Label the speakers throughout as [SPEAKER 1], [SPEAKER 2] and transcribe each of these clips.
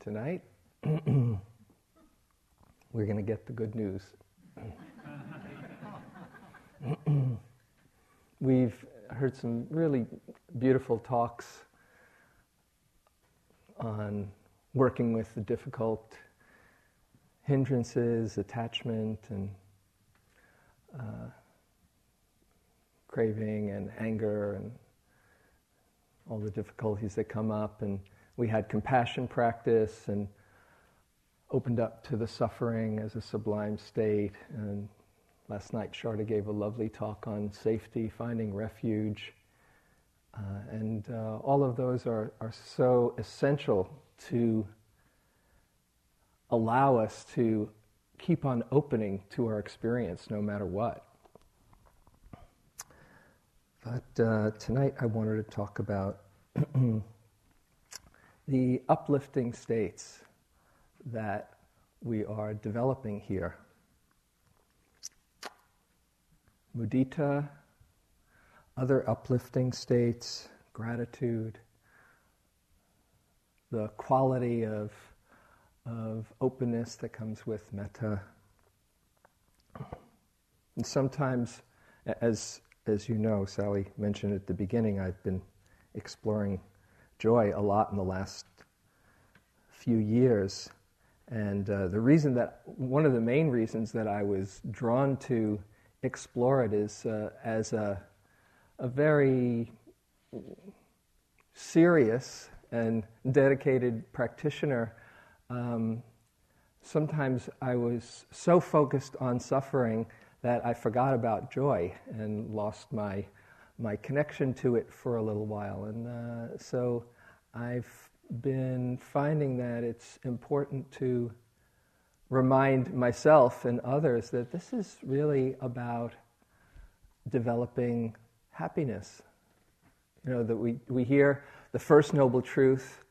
[SPEAKER 1] tonight we're going to get the good news. We've heard some really beautiful talks on working with the difficult hindrances, attachment, and uh, craving, and anger, and all the difficulties that come up. And we had compassion practice and opened up to the suffering as a sublime state. And last night, Sharda gave a lovely talk on safety, finding refuge. Uh, and uh, all of those are, are so essential to allow us to keep on opening to our experience no matter what. But uh, tonight I wanted to talk about the uplifting states that we are developing here. Mudita, other uplifting states, gratitude, the quality of, of openness that comes with metta. And sometimes, as, as you know, Sally mentioned at the beginning, I've been exploring joy a lot in the last few years. And uh, the reason that, one of the main reasons that I was drawn to explore it is uh, as a, a very serious and dedicated practitioner. Um, sometimes I was so focused on suffering that I forgot about joy and lost my my connection to it for a little while. And uh, so I've been finding that it's important to remind myself and others that this is really about developing happiness. You know, that we, we hear the first noble truth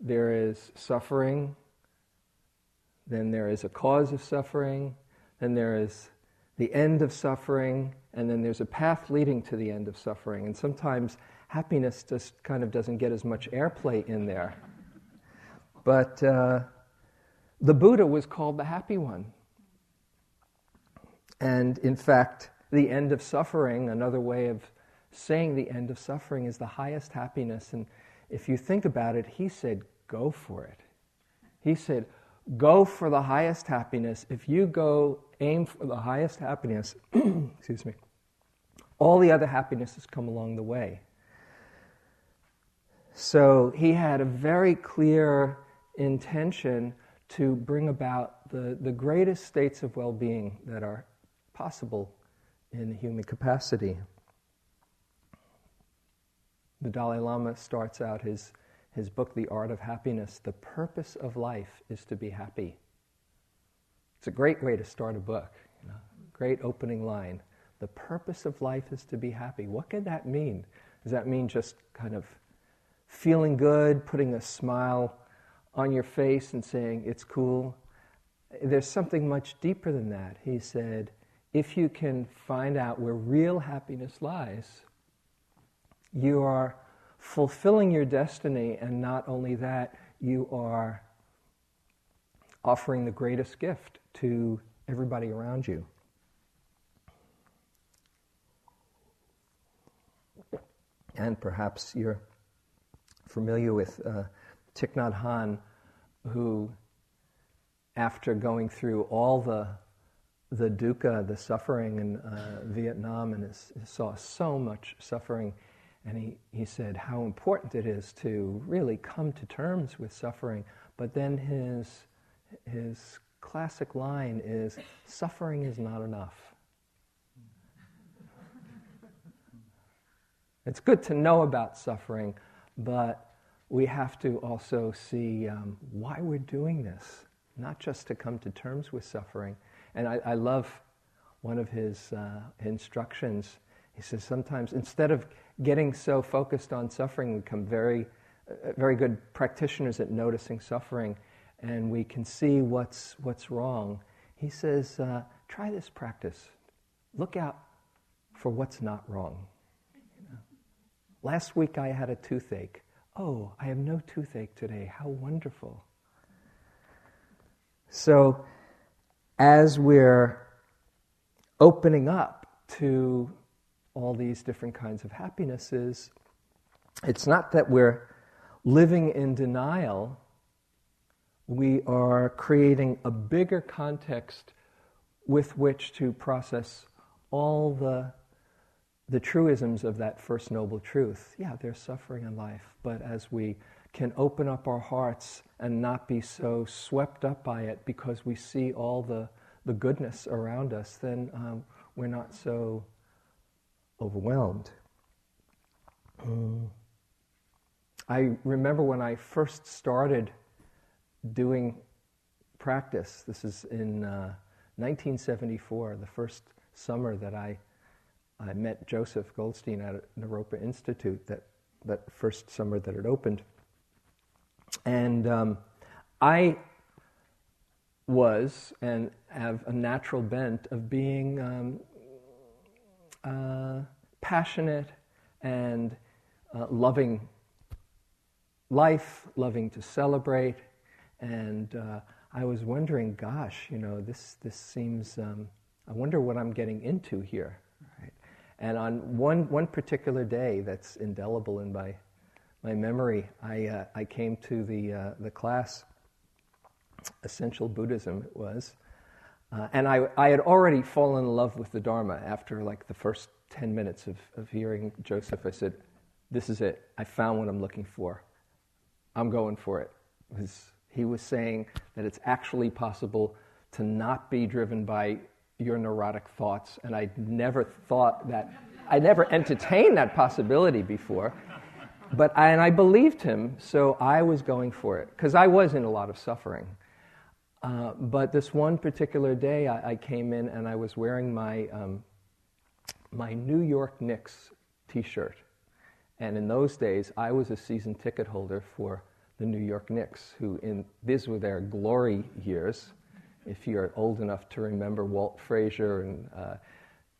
[SPEAKER 1] there is suffering, then there is a cause of suffering, then there is the end of suffering, and then there's a path leading to the end of suffering. And sometimes happiness just kind of doesn't get as much airplay in there. But uh, the Buddha was called the happy one. And in fact, the end of suffering, another way of saying the end of suffering, is the highest happiness. And if you think about it, he said, go for it. He said, go for the highest happiness. If you go aim for the highest happiness, excuse me, all the other happinesses come along the way. So he had a very clear intention to bring about the, the greatest states of well being that are possible in human capacity. The Dalai Lama starts out his, his book, The Art of Happiness. The purpose of life is to be happy. It's a great way to start a book. You know? Great opening line. The purpose of life is to be happy. What could that mean? Does that mean just kind of feeling good, putting a smile on your face and saying, it's cool? There's something much deeper than that. He said, if you can find out where real happiness lies, you are fulfilling your destiny, and not only that, you are offering the greatest gift to everybody around you. And perhaps you're familiar with uh, Thich Nhat Hanh, who, after going through all the the dukkha, the suffering in uh, Vietnam, and his, saw so much suffering, and he, he said how important it is to really come to terms with suffering. But then his his classic line is suffering is not enough. It's good to know about suffering, but we have to also see um, why we're doing this, not just to come to terms with suffering. And I, I love one of his uh, instructions. He says sometimes instead of getting so focused on suffering, we become very, uh, very good practitioners at noticing suffering, and we can see what's what's wrong. He says, uh, try this practice. Look out for what's not wrong. Last week I had a toothache. Oh, I have no toothache today. How wonderful. So, as we're opening up to all these different kinds of happinesses, it's not that we're living in denial, we are creating a bigger context with which to process all the, the truisms of that first noble truth. Yeah, there's suffering in life, but as we can open up our hearts and not be so swept up by it because we see all the, the goodness around us, then um, we're not so overwhelmed. Mm. I remember when I first started doing practice, this is in uh, 1974, the first summer that I, I met Joseph Goldstein at Naropa Institute, that, that first summer that it opened. And um, I was and have a natural bent of being um, uh, passionate and uh, loving life, loving to celebrate. And uh, I was wondering, gosh, you know, this, this seems, um, I wonder what I'm getting into here. And on one, one particular day that's indelible in my, my memory, I, uh, I came to the, uh, the class, Essential Buddhism it was, uh, and I, I had already fallen in love with the Dharma after like the first 10 minutes of, of hearing Joseph. I said, This is it. I found what I'm looking for. I'm going for it. he was saying that it's actually possible to not be driven by your neurotic thoughts. And I never thought that, I never entertained that possibility before. But I, and I believed him, so I was going for it because I was in a lot of suffering. Uh, but this one particular day, I, I, came in and I was wearing my, um, my New York Knicks t shirt. And in those days, I was a season ticket holder for the New York Knicks, who in these were their glory years. If you're old enough to remember Walt Frazier and uh,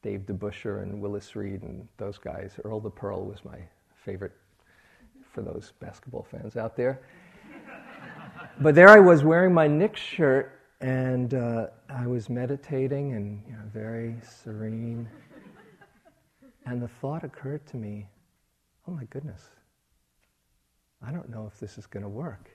[SPEAKER 1] Dave DeBusschere and Willis Reed and those guys, Earl the Pearl was my favorite for those basketball fans out there. But there I was wearing my Knicks shirt, and uh, I was meditating and you know, very serene. And the thought occurred to me oh my goodness, I don't know if this is going to work.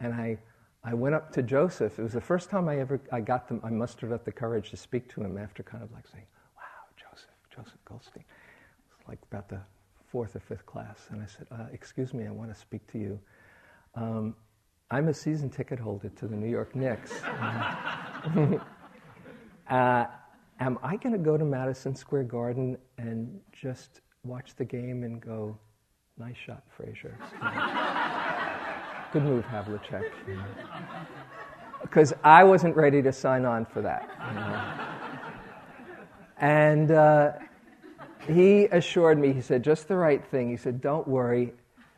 [SPEAKER 1] And I, I went up to Joseph. It was the first time I ever I got them, I mustered up the courage to speak to him after kind of like saying, wow, Joseph, Joseph Goldstein. It's like about the fourth or fifth class. And I said, uh, excuse me, I want to speak to you. Um, I'm a season ticket holder to the New York Knicks. uh, am I going to go to Madison Square Garden and just watch the game and go, nice shot, Frazier? Good move, Havlicek. Because you know? I wasn't ready to sign on for that. You know? And uh, he assured me, he said, just the right thing. He said, don't worry,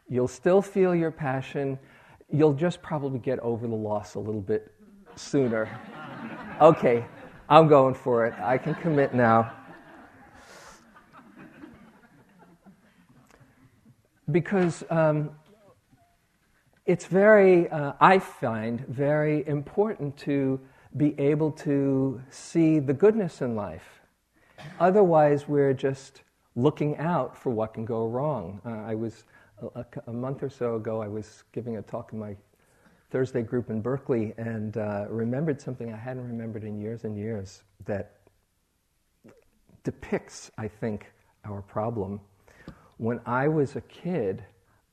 [SPEAKER 1] you'll still feel your passion you'll just probably get over the loss a little bit sooner. Okay, I'm going for it. I can commit now. Because um, it's very, uh, I find, very important to be able to see the goodness in life. Otherwise, we're just looking out for what can go wrong. Uh, I was a, a, month or so ago, I was giving a talk in my Thursday group in Berkeley and uh, remembered something I hadn't remembered in years and years that depicts, I think, our problem. When I was a kid,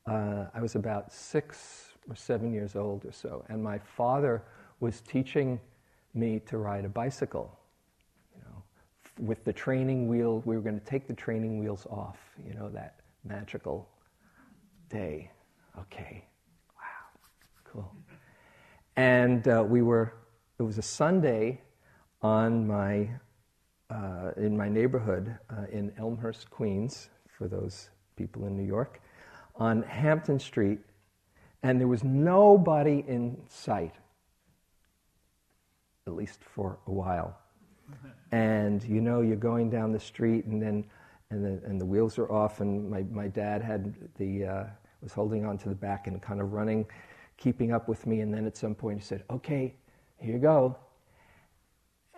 [SPEAKER 1] uh, I was about six or seven years old or so, and my father was teaching me to ride a bicycle. You know, with the training wheel, we were going to take the training wheels off. You know that magical day. Okay. Wow. Cool. And uh, we were, it was a Sunday on my, uh, in my neighborhood uh, in Elmhurst, Queens, for those people in New York, on Hampton Street, and there was nobody in sight, at least for a while. And you know, you're going down the street, and then and the, and the wheels are off, and my, my dad had the uh, was holding on to the back and kind of running, keeping up with me. And then at some point he said, "Okay, here you go."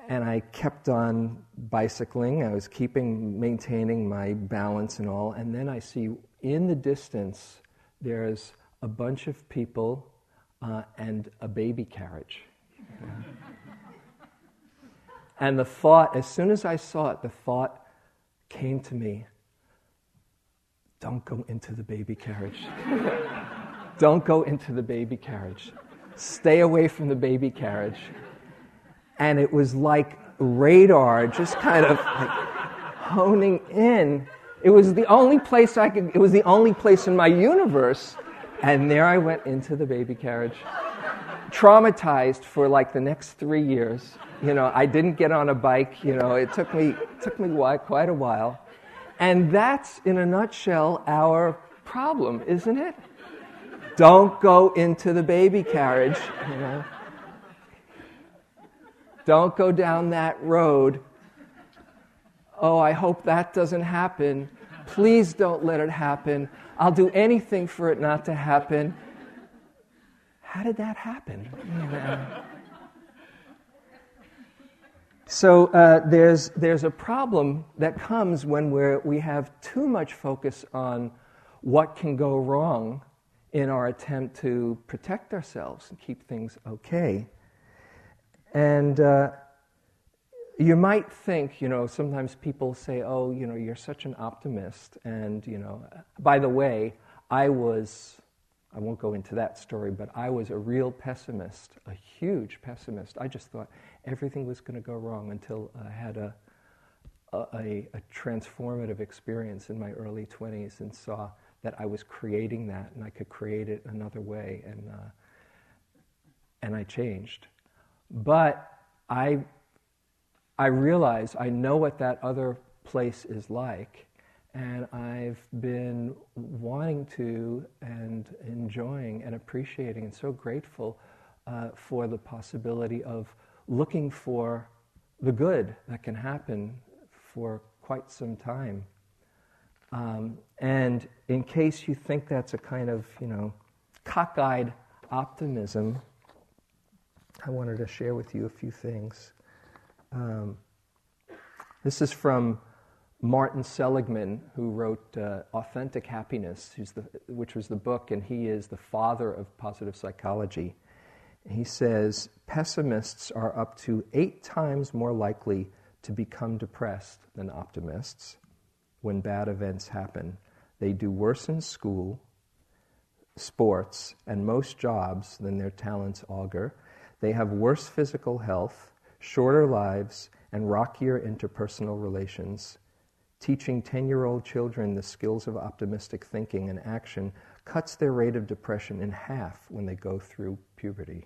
[SPEAKER 1] And I kept on bicycling. I was keeping maintaining my balance and all. And then I see in the distance there's a bunch of people uh, and a baby carriage. and the thought, as soon as I saw it, the thought came to me don't go into the baby carriage. don't go into the baby carriage. Stay away from the baby carriage. And it was like radar just kind of like honing in. It was the only place I could, it was the only place in my universe. And there I went into the baby carriage. Traumatized for like the next three years. You know, I didn't get on a bike. You know, it took me, took me quite a while. And that's, in a nutshell, our problem, isn't it? Don't go into the baby carriage, you know. Don't go down that road. Oh, I hope that doesn't happen. Please don't let it happen. I'll do anything for it not to happen. How did that happen? So uh, there's, there's a problem that comes when we're, we have too much focus on what can go wrong in our attempt to protect ourselves and keep things okay. And uh, you might think, you know, sometimes people say, oh, you know, you're such an optimist. And, you know, by the way, I was, I won't go into that story, but I was a real pessimist, a huge pessimist. I just thought everything was going to go wrong until I had a, a, a, transformative experience in my early 20s and saw that I was creating that and I could create it another way. And, uh, and I changed. But I, I realize I know what that other place is like. And I've been wanting to and enjoying and appreciating and so grateful uh, for the possibility of looking for the good that can happen for quite some time. Um, and in case you think that's a kind of, you know, cockeyed optimism, I wanted to share with you a few things. Um, this is from Martin Seligman, who wrote uh, Authentic Happiness, the, which was the book, and he is the father of positive psychology. He says pessimists are up to eight times more likely to become depressed than optimists when bad events happen. They do worse in school, sports, and most jobs than their talents augur. They have worse physical health, shorter lives, and rockier interpersonal relations. Teaching 10 year old children the skills of optimistic thinking and action cuts their rate of depression in half when they go through puberty.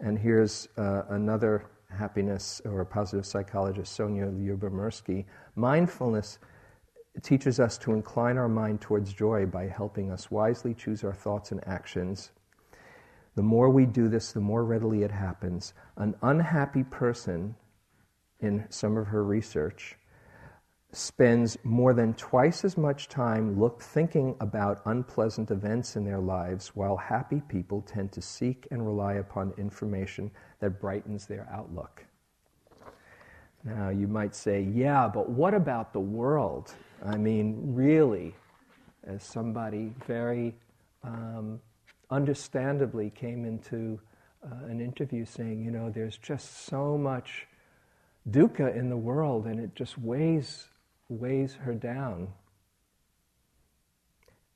[SPEAKER 1] And here's uh, another happiness or positive psychologist, Sonja Lyubomirsky. Mindfulness teaches us to incline our mind towards joy by helping us wisely choose our thoughts and actions. The more we do this, the more readily it happens. An unhappy person, in some of her research, spends more than twice as much time look, thinking about unpleasant events in their lives, while happy people tend to seek and rely upon information that brightens their outlook. Now, you might say, yeah, but what about the world? I mean, really, as somebody very um, understandably came into uh, an interview saying, you know, there's just so much dukkha in the world and it just weighs weighs her down.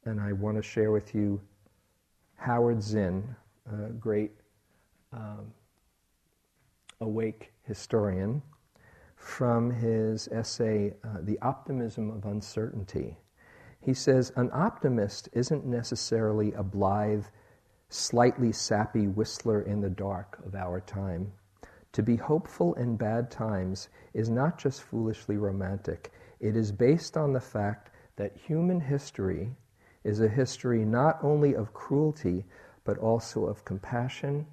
[SPEAKER 1] And I want to share with you Howard Zinn, a great um, awake historian, from his essay, uh, The Optimism of Uncertainty. He says, An optimist isn't necessarily a blithe, slightly sappy whistler in the dark of our time. To be hopeful in bad times is not just foolishly romantic, it is based on the fact that human history is a history not only of cruelty, but also of compassion,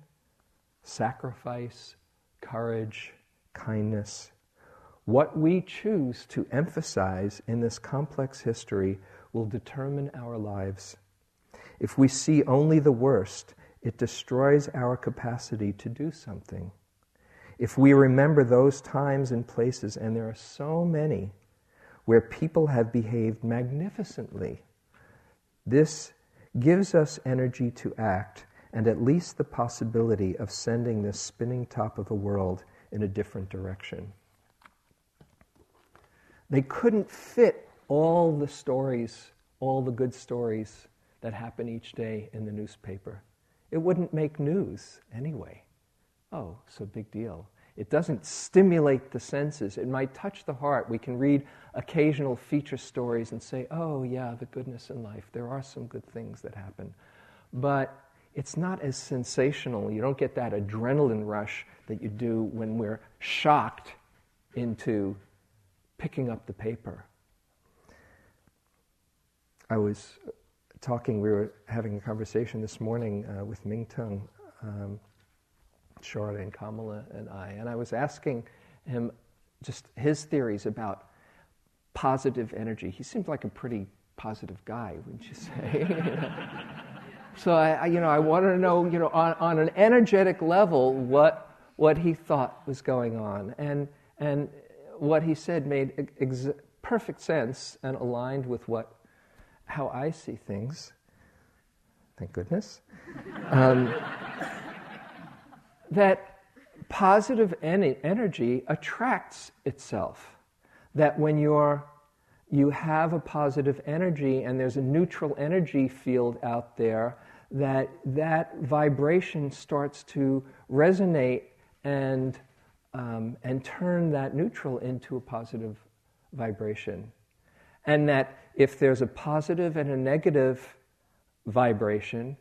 [SPEAKER 1] sacrifice, courage, kindness. What we choose to emphasize in this complex history will determine our lives. If we see only the worst, it destroys our capacity to do something. If we remember those times and places, and there are so many, where people have behaved magnificently, this gives us energy to act and at least the possibility of sending this spinning top of a world in a different direction. They couldn't fit all the stories, all the good stories that happen each day in the newspaper. It wouldn't make news anyway. Oh, so big deal. It doesn't stimulate the senses. It might touch the heart. We can read occasional feature stories and say, oh, yeah, the goodness in life. There are some good things that happen. But it's not as sensational. You don't get that adrenaline rush that you do when we're shocked into picking up the paper. I was talking, we were having a conversation this morning uh, with Mingtong. Um, and Kamala and I, and I was asking him just his theories about positive energy. He seemed like a pretty positive guy, wouldn't you say? so I, I, you know, I wanted to know, you know, on, on an energetic level, what what he thought was going on, and and what he said made ex- perfect sense and aligned with what how I see things. Thank goodness. Um, that positive en- energy attracts itself. That when you're, you have a positive energy and there's a neutral energy field out there, that that vibration starts to resonate and, um, and turn that neutral into a positive vibration. And that if there's a positive and a negative vibration,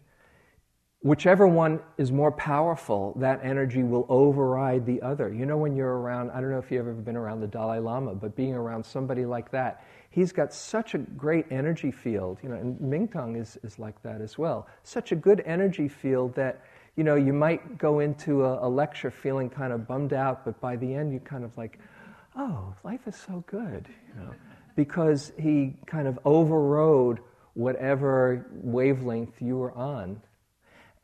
[SPEAKER 1] whichever one is more powerful, that energy will override the other. You know, when you're around, I don't know if you've ever been around the Dalai Lama, but being around somebody like that, he's got such a great energy field, you know, and Mingtong is, is like that as well. Such a good energy field that, you know, you might go into a, a lecture feeling kind of bummed out, but by the end you kind of like, oh, life is so good, you know, because he kind of overrode whatever wavelength you were on.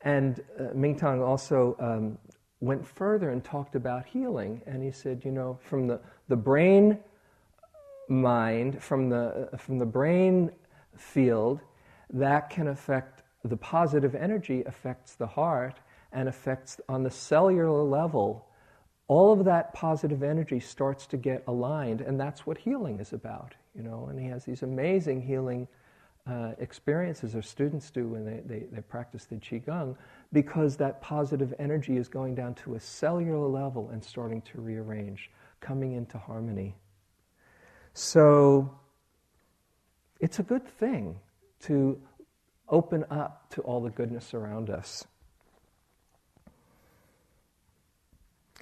[SPEAKER 1] And uh, Mingtong also um, went further and talked about healing. And he said, you know, from the, the brain mind, from the, uh, from the brain field, that can affect the positive energy affects the heart and affects on the cellular level all of that positive energy starts to get aligned and that's what healing is about you know and he has these amazing healing uh, experiences or students do when they, they, they practice the Qigong because that positive energy is going down to a cellular level and starting to rearrange, coming into harmony. So it's a good thing to open up to all the goodness around us.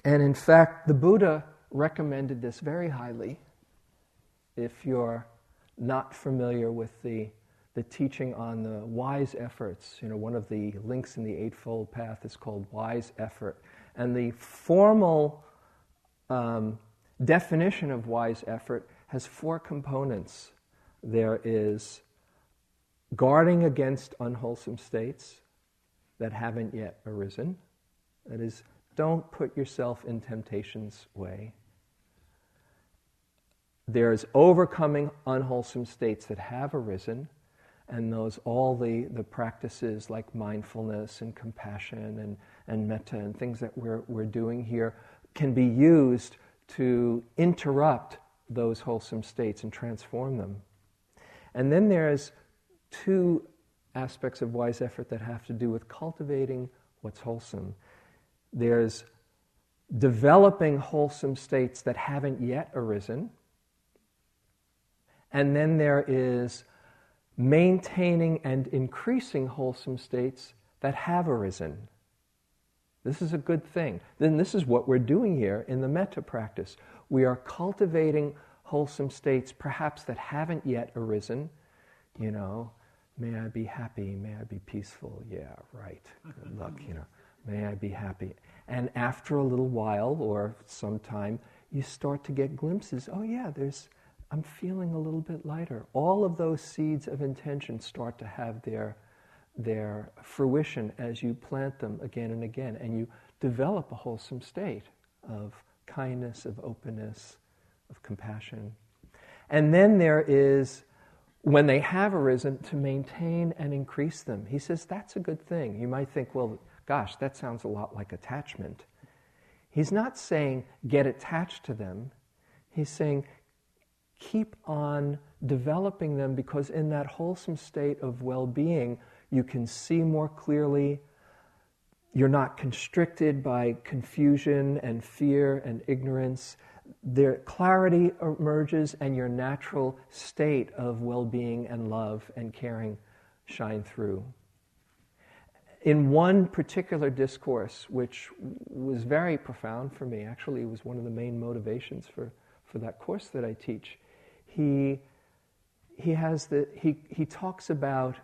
[SPEAKER 1] And in fact, the Buddha recommended this very highly if you're not familiar with the the teaching on the wise efforts. You know, one of the links in the Eightfold Path is called wise effort. And the formal um, definition of wise effort has four components there is guarding against unwholesome states that haven't yet arisen. That is, don't put yourself in temptation's way. There's overcoming unwholesome states that have arisen and those all the, the practices like mindfulness and compassion and, and metta and things that we're, we're doing here can be used to interrupt those wholesome states and transform them. And then there's two aspects of wise effort that have to do with cultivating what's wholesome. There's developing wholesome states that haven't yet arisen. And then there is maintaining and increasing wholesome states that have arisen. This is a good thing. Then this is what we're doing here in the metta practice. We are cultivating wholesome states, perhaps that haven't yet arisen. You know, may I be happy, may I be peaceful. Yeah, right. Good luck, you know. May I be happy. And after a little while or some time, you start to get glimpses. Oh, yeah, there's, I'm feeling a little bit lighter. All of those seeds of intention start to have their their fruition as you plant them again and again, and you develop a wholesome state of kindness, of openness, of compassion. And then there is, when they have arisen, to maintain and increase them. He says that's a good thing. You might think, well, gosh, that sounds a lot like attachment. He's not saying get attached to them. He's saying keep on developing them because in that wholesome state of well being, you can see more clearly. You're not constricted by confusion and fear and ignorance. Their clarity emerges, and your natural state of well being and love and caring shine through. In one particular discourse, which was very profound for me, actually, was one of the main motivations for, for that course that I teach, he, he, has the, he, he talks about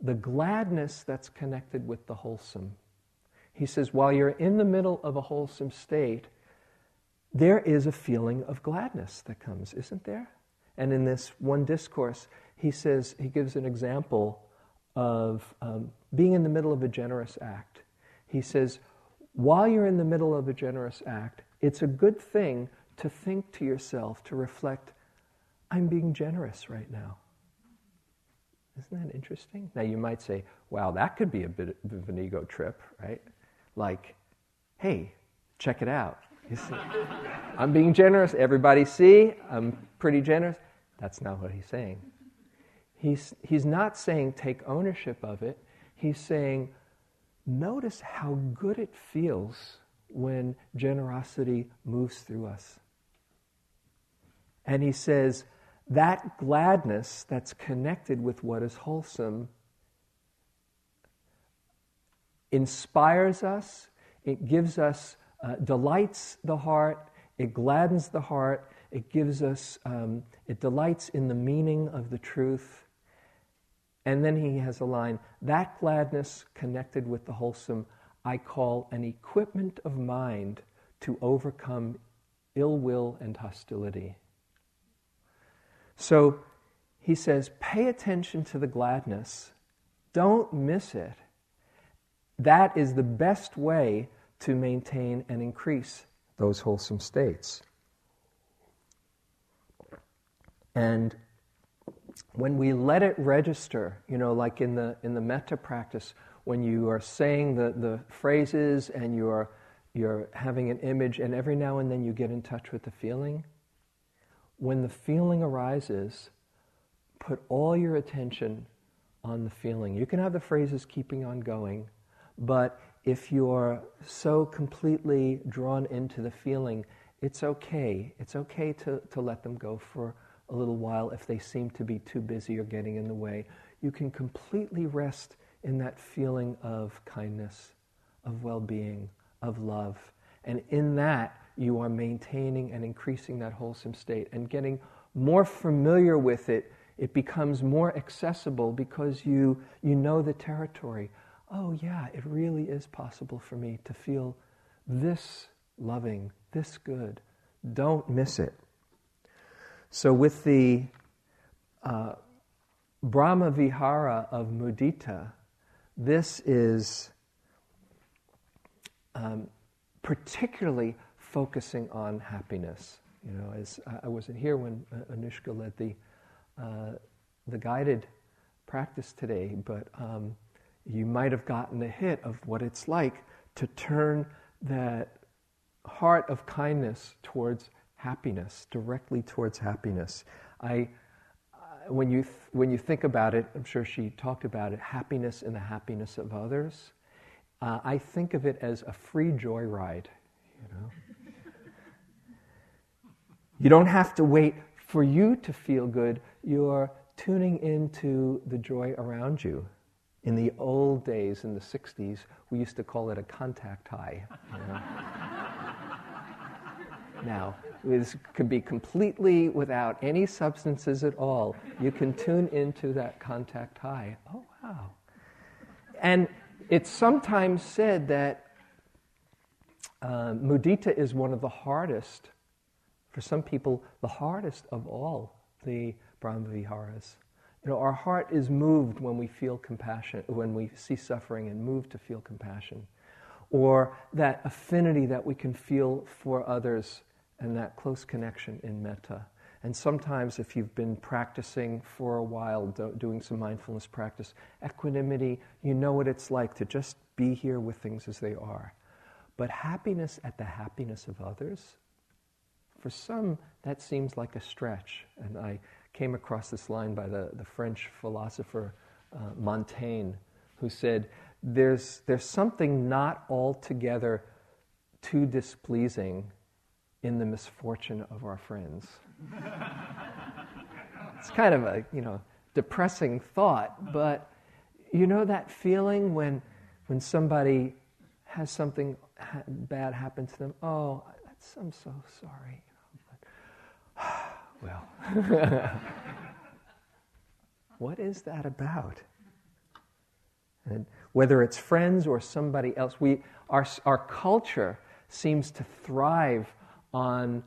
[SPEAKER 1] the gladness that's connected with the wholesome. He says, while you're in the middle of a wholesome state, there is a feeling of gladness that comes, isn't there? And in this one discourse, he says, he gives an example of um, being in the middle of a generous act. He says, while you're in the middle of a generous act, it's a good thing to think to yourself, to reflect, I'm being generous right now. Isn't that interesting? Now you might say, wow, that could be a bit of an ego trip, right? Like, hey, check it out. See, I'm being generous. Everybody see, I'm pretty generous. That's not what he's saying. He's, he's not saying take ownership of it. He's saying, notice how good it feels when generosity moves through us. And he says, that gladness that's connected with what is wholesome inspires us, it gives us, uh, delights the heart, it gladdens the heart, it gives us, um, it delights in the meaning of the truth. And then he has a line that gladness connected with the wholesome, I call an equipment of mind to overcome ill will and hostility. So he says, pay attention to the gladness. Don't miss it. That is the best way to maintain and increase those wholesome states. And when we let it register, you know, like in the, in the metta practice, when you are saying the, the phrases and you're, you're having an image, and every now and then you get in touch with the feeling, when the feeling arises, put all your attention on the feeling. You can have the phrases keeping on going, but if you're so completely drawn into the feeling, it's okay. It's okay to, to let them go for a little while if they seem to be too busy or getting in the way. You can completely rest in that feeling of kindness, of well being, of love. And in that, you are maintaining and increasing that wholesome state and getting more familiar with it. It becomes more accessible because you, you know the territory. Oh, yeah, it really is possible for me to feel this loving, this good. Don't miss it. So, with the uh, Brahma Vihara of Mudita, this is um, particularly focusing on happiness. You know, as I wasn't here when uh, Anushka led the uh, the guided practice today, but um, you might have gotten a hit of what it's like to turn that heart of kindness towards happiness, directly towards happiness. I, uh, when you th- when you think about it, I'm sure she talked about it. Happiness in the happiness of others. Uh, I think of it as a free joyride. You know. You don't have to wait for you to feel good. You're tuning into the joy around you. In the old days, in the 60s, we used to call it a contact high. You know? now, this could be completely without any substances at all. You can tune into that contact high. Oh, wow. And it's sometimes said that uh, mudita is one of the hardest, for some people, the hardest of all the Brahmaviharas. You know, our heart is moved when we feel compassion, when we see suffering and moved to feel compassion. Or that affinity that we can feel for others and that close connection in metta. And sometimes, if you've been practicing for a while, do, doing some mindfulness practice, equanimity, you know what it's like to just be here with things as they are. But happiness at the happiness of others, for some, that seems like a stretch. And I came across this line by the, the French philosopher uh, Montaigne, who said, there's, there's something not altogether too displeasing in the misfortune of our friends. it's kind of a, you know, depressing thought, but you know that feeling when, when somebody has something bad happen to them? Oh, I'm so sorry. well, what is that about? And whether it's friends or somebody else, we, our, our culture seems to thrive on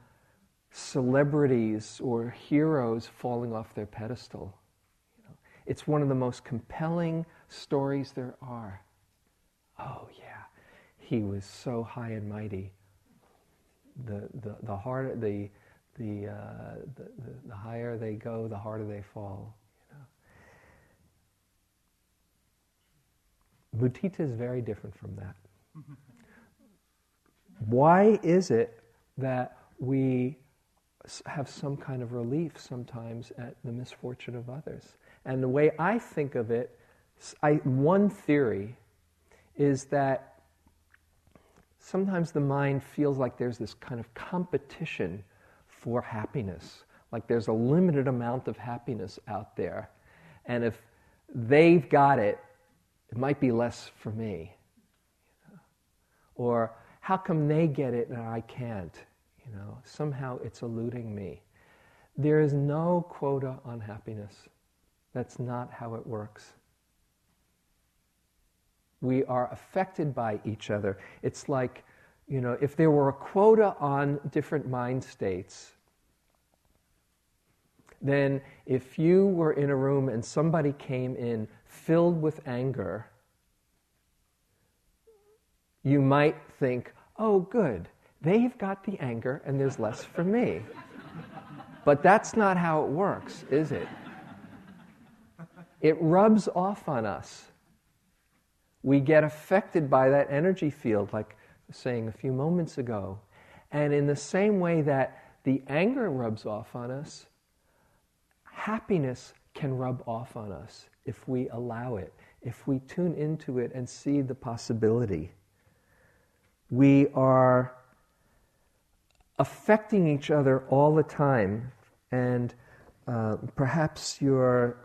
[SPEAKER 1] celebrities or heroes falling off their pedestal. You know, it's one of the most compelling stories there are. Oh, yeah, he was so high and mighty. The, the, the harder, the, the, uh, the, the, the, higher they go, the harder they fall. You know? Mudita is very different from that. Why is it that we have some kind of relief sometimes at the misfortune of others. And the way I think of it, I, one theory is that sometimes the mind feels like there's this kind of competition for happiness, like there's a limited amount of happiness out there. And if they've got it, it might be less for me. Or how come they get it and I can't? You know, somehow it's eluding me. There is no quota on happiness. That's not how it works. We are affected by each other. It's like, you know, if there were a quota on different mind states, then if you were in a room and somebody came in filled with anger, you might think, oh, good, They've got the anger, and there's less for me. But that's not how it works, is it? It rubs off on us. We get affected by that energy field, like saying a few moments ago. And in the same way that the anger rubs off on us, happiness can rub off on us if we allow it, if we tune into it and see the possibility. We are affecting each other all the time. And uh, perhaps you're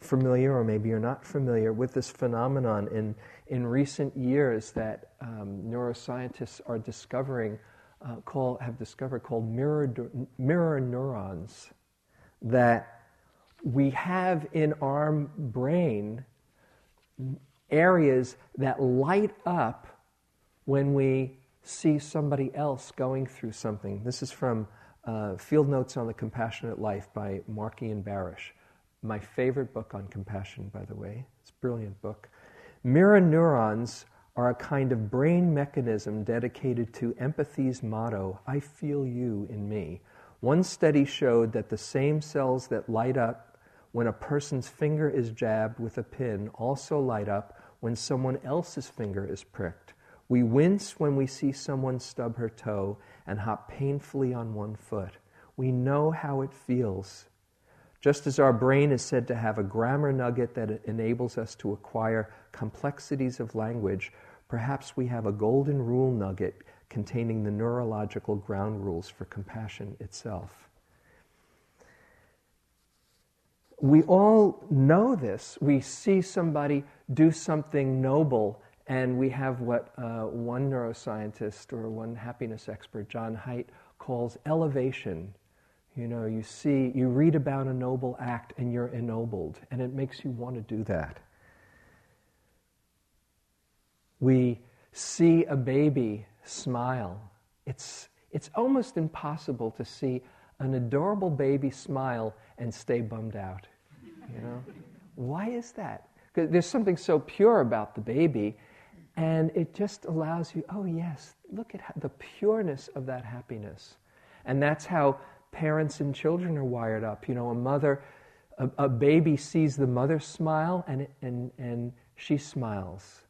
[SPEAKER 1] familiar, or maybe you're not familiar, with this phenomenon in, in recent years that um, neuroscientists are discovering, uh, call, have discovered called mirror, mirror neurons, that we have in our brain areas that light up when we see somebody else going through something. This is from uh, Field Notes on the Compassionate Life by Marc Ian Barasch. My favorite book on compassion, by the way. It's a brilliant book. Mirror neurons are a kind of brain mechanism dedicated to empathy's motto, I feel you in me. One study showed that the same cells that light up when a person's finger is jabbed with a pin also light up when someone else's finger is pricked. We wince when we see someone stub her toe and hop painfully on one foot. We know how it feels. Just as our brain is said to have a grammar nugget that enables us to acquire complexities of language, perhaps we have a golden rule nugget containing the neurological ground rules for compassion itself. we all know this. We see somebody do something noble, and we have what uh, one neuroscientist or one happiness expert, John Haidt, calls elevation. You know, you see, you read about a noble act and you're ennobled, and it makes you want to do that. We see a baby smile. It's, it's almost impossible to see an adorable baby smile and stay bummed out. You know? Why is that? Because there's something so pure about the baby, and it just allows you, oh, yes, look at the pureness of that happiness. And that's how parents and children are wired up. You know, a mother, a, a baby sees the mother smile and, and, and she smiles.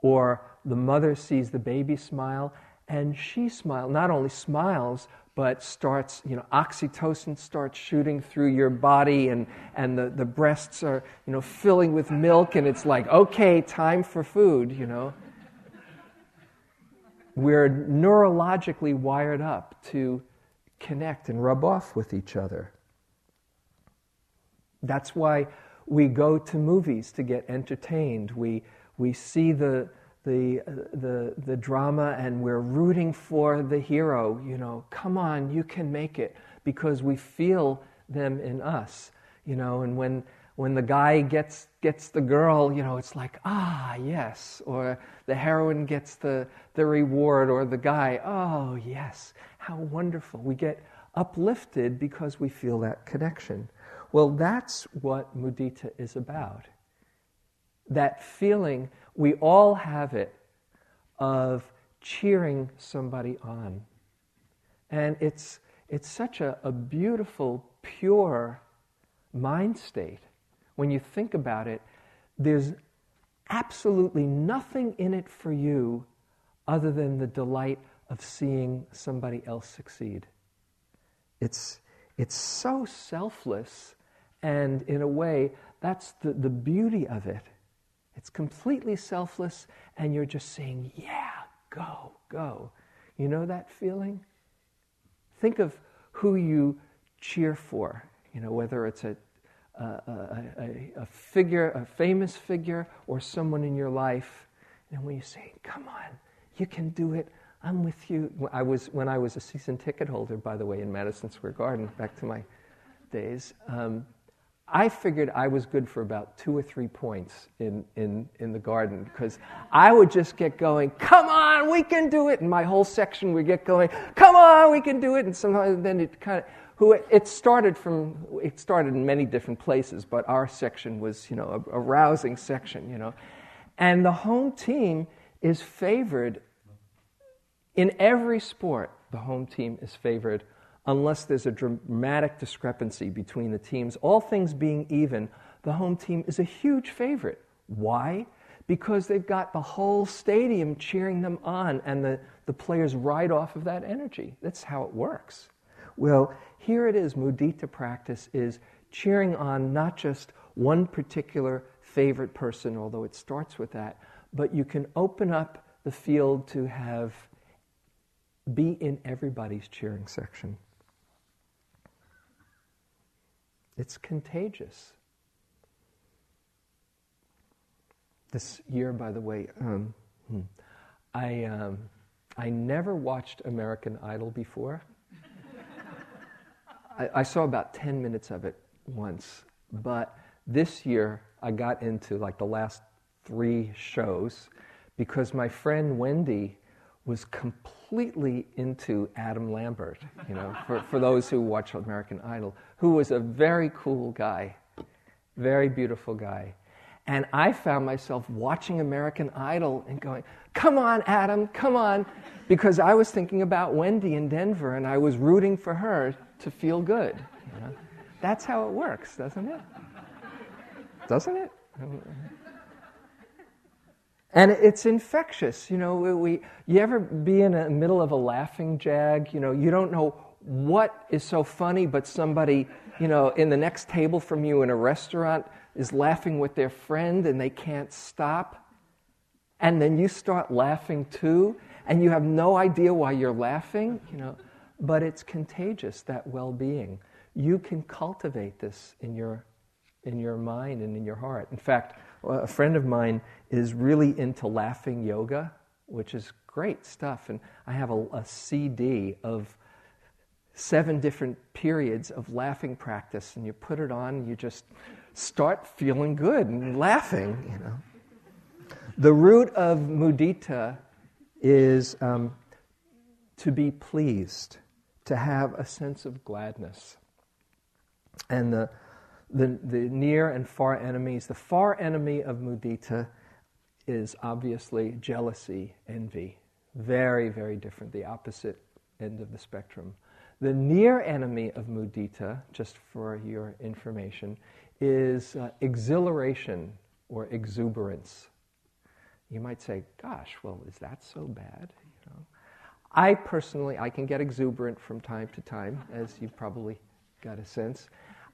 [SPEAKER 1] Or the mother sees the baby smile and she smiles, not only smiles, but starts, you know, oxytocin starts shooting through your body and, and the, the breasts are, you know, filling with milk and it's like, okay, time for food, you know. We're neurologically wired up to connect and rub off with each other. That's why we go to movies to get entertained. We, we see the, the, the, the drama and we're rooting for the hero. You know, come on, you can make it because we feel them in us. You know, and when, when the guy gets, gets the girl, you know, it's like, ah, yes. Or the heroine gets the, the reward, or the guy, oh, yes. How wonderful. We get uplifted because we feel that connection. Well, that's what mudita is about. That feeling we all have it of cheering somebody on. And it's, it's such a, a beautiful, pure mind state. When you think about it, there's absolutely nothing in it for you other than the delight of seeing somebody else succeed. It's, it's so selfless, and in a way, that's the, the beauty of it. It's completely selfless, and you're just saying, Yeah, go, go. You know that feeling? Think of who you cheer for, you know, whether it's a, a, a, a figure, a famous figure, or someone in your life. And when you say, Come on, you can do it, I'm with you. I was, when I was a season ticket holder, by the way, in Madison Square Garden, back to my days, um, I figured I was good for about two or three points in, in, in the garden because I would just get going, come on, we can do it. And my whole section would get going, come on, we can do it. And sometimes then it kind of, who it started from, it started in many different places, but our section was, you know, a, a rousing section, you know. And the home team is favored in every sport, the home team is favored unless there's a dramatic discrepancy between the teams. All things being even, the home team is a huge favorite. Why? Because they've got the whole stadium cheering them on, and the, the players ride off of that energy. That's how it works. Well, here it is mudita practice is cheering on not just one particular favorite person, although it starts with that, but you can open up the field to have be in everybody's cheering section. It's contagious. This year, by the way, um, hmm, I, um, I never watched American Idol before. I, I saw about 10 minutes of it once, but this year I got into like the last three shows because my friend Wendy was completely into Adam Lambert, you know, for, for those who watch American Idol, who was a very cool guy, very beautiful guy. And I found myself watching American Idol and going, come on, Adam, come on, because I was thinking about Wendy in Denver and I was rooting for her to feel good. You know? That's how it works, doesn't it? Doesn't it? And it's infectious. You know, we, you ever be in the middle of a laughing jag? You know, you don't know what is so funny, but somebody, you know, in the next table from you in a restaurant is laughing with their friend and they can't stop. And then you start laughing too, and you have no idea why you're laughing, you know. But it's contagious, that well being. You can cultivate this in your in your mind and in your heart. In fact, a friend of mine is really into laughing yoga, which is great stuff. And I have a, a CD of seven different periods of laughing practice, and you put it on, you just start feeling good and laughing, you know. The root of mudita is um, to be pleased, to have a sense of gladness. And the, the, the near and far enemies, the far enemy of mudita is obviously jealousy, envy. Very, very different, the opposite end of the spectrum. The near enemy of mudita, just for your information, is uh, exhilaration or exuberance. You might say, gosh, well, is that so bad? You know? I personally, I can get exuberant from time to time, as you've probably got a sense.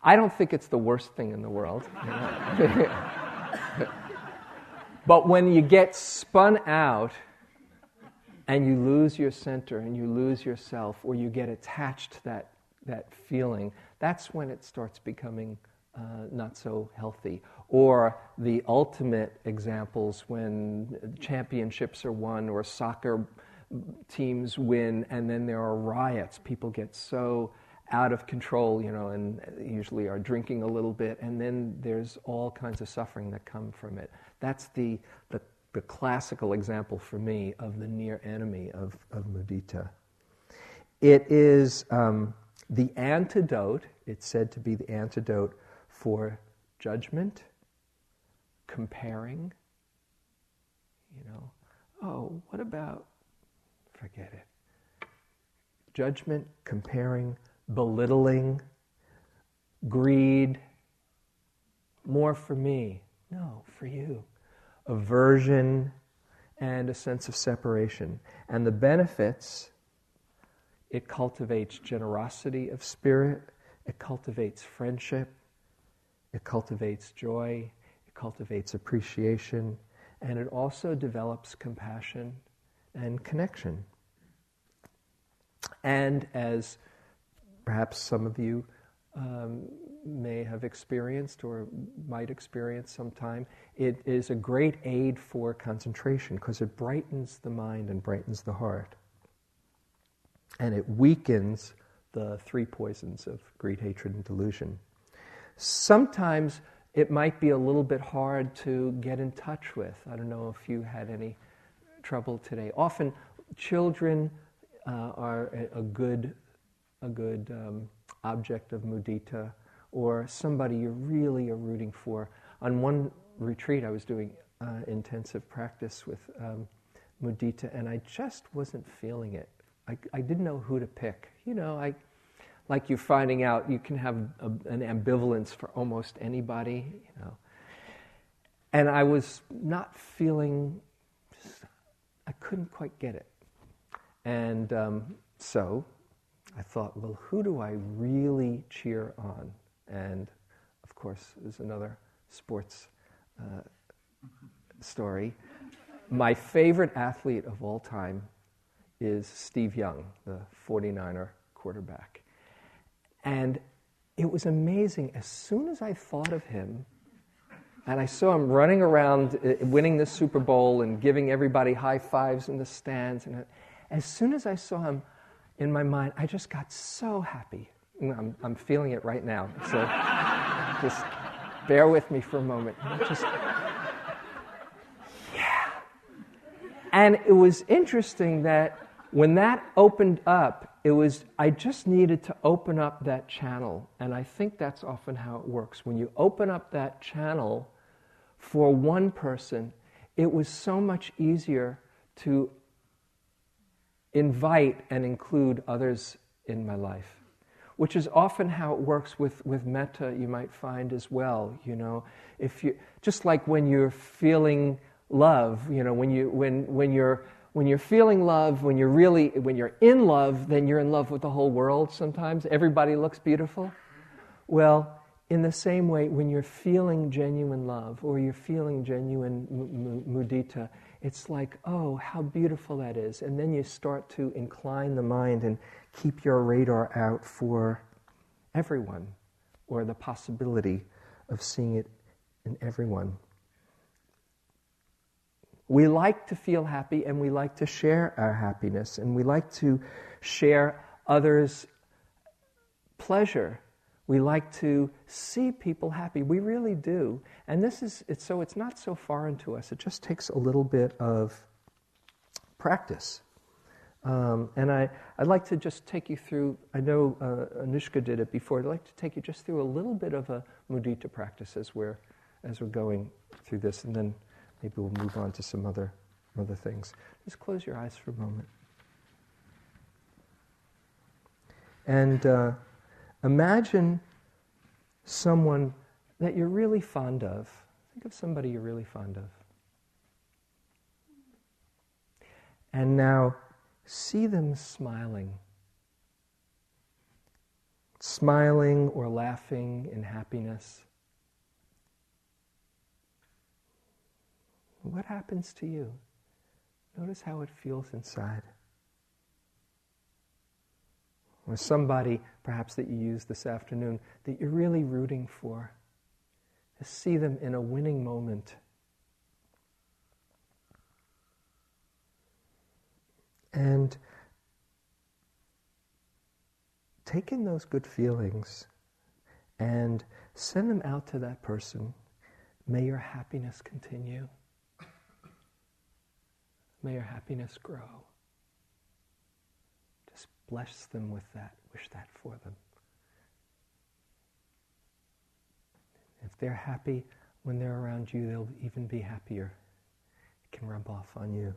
[SPEAKER 1] I don't think it's the worst thing in the world. But when you get spun out and you lose your center and you lose yourself, or you get attached to that, that feeling, that's when it starts becoming uh, not so healthy. Or the ultimate examples when championships are won or soccer teams win and then there are riots. People get so out of control, you know, and usually are drinking a little bit, and then there's all kinds of suffering that come from it. That's the, the, the classical example for me of the near enemy of, of mudita. It is um, the antidote, it's said to be the antidote for judgment, comparing. You know, oh, what about, forget it. Judgment, comparing, belittling, greed, more for me. No, for you. Aversion and a sense of separation. And the benefits it cultivates generosity of spirit, it cultivates friendship, it cultivates joy, it cultivates appreciation, and it also develops compassion and connection. And as perhaps some of you um, may have experienced or might experience sometime, it is a great aid for concentration because it brightens the mind and brightens the heart. And it weakens the three poisons of greed, hatred, and delusion. Sometimes it might be a little bit hard to get in touch with. I don't know if you had any trouble today. Often, children uh, are a, a, good, a good um, object of mudita, or somebody you really are rooting for. On one retreat, I was doing uh, intensive practice with um, mudita, and I just wasn't feeling it. I, I didn't know who to pick. You know, I like you're finding out you can have a, an ambivalence for almost anybody, you know. And I was not feeling, I couldn't quite get it. And um, so I thought, well, who do I really cheer on? And of course, there's another sports uh, story. My favorite athlete of all time is Steve Young, the 49er quarterback. And it was amazing. As soon as I thought of him, and I saw him running around uh, winning the Super Bowl and giving everybody high fives in the stands, and as soon as I saw him in my mind, I just got so happy. Mm, I'm, I'm feeling it right now. So just bear with me for a moment. Just, yeah. And it was interesting that when that opened up, it was, I just needed to open up that channel. And I think that's often how it works. When you open up that channel for one person, it was so much easier to invite and include others in my life. Which is often how it works with, with metta, you might find as well. You know, if you just like when you're feeling love, you know, when you when when you're when you're feeling love, when you're really, when you're in love, then you're in love with the whole world sometimes. Everybody looks beautiful. Well, in the same way, when you're feeling genuine love or you're feeling genuine mudita, it's like, oh, how beautiful that is. And then you start to incline the mind and keep your radar out for everyone or the possibility of seeing it in everyone. We like to feel happy and we like to share our happiness and we like to share others' pleasure. We like to see people happy. We really do. And this is, it's, so it's not so foreign to us. It just takes a little bit of practice. Um, and I, I'd like to just take you through, I know uh, Anushka did it before, I'd like to take you just through a little bit of a mudita practice as we're, as we're going through this, and then maybe we'll move on to some other, other things. Just close your eyes for a moment. And uh, imagine someone that you're really fond of. Think of somebody you're really fond of. And now see them smiling. Smiling or laughing in happiness. What happens to you? Notice how it feels inside. Or somebody, perhaps that you used this afternoon, that you're really rooting for. To see them in a winning moment. And take in those good feelings and send them out to that person. May your happiness continue. May your happiness grow. Bless them with that. Wish that for them. If they're happy when they're around you, they'll even be happier. It can rub off on you.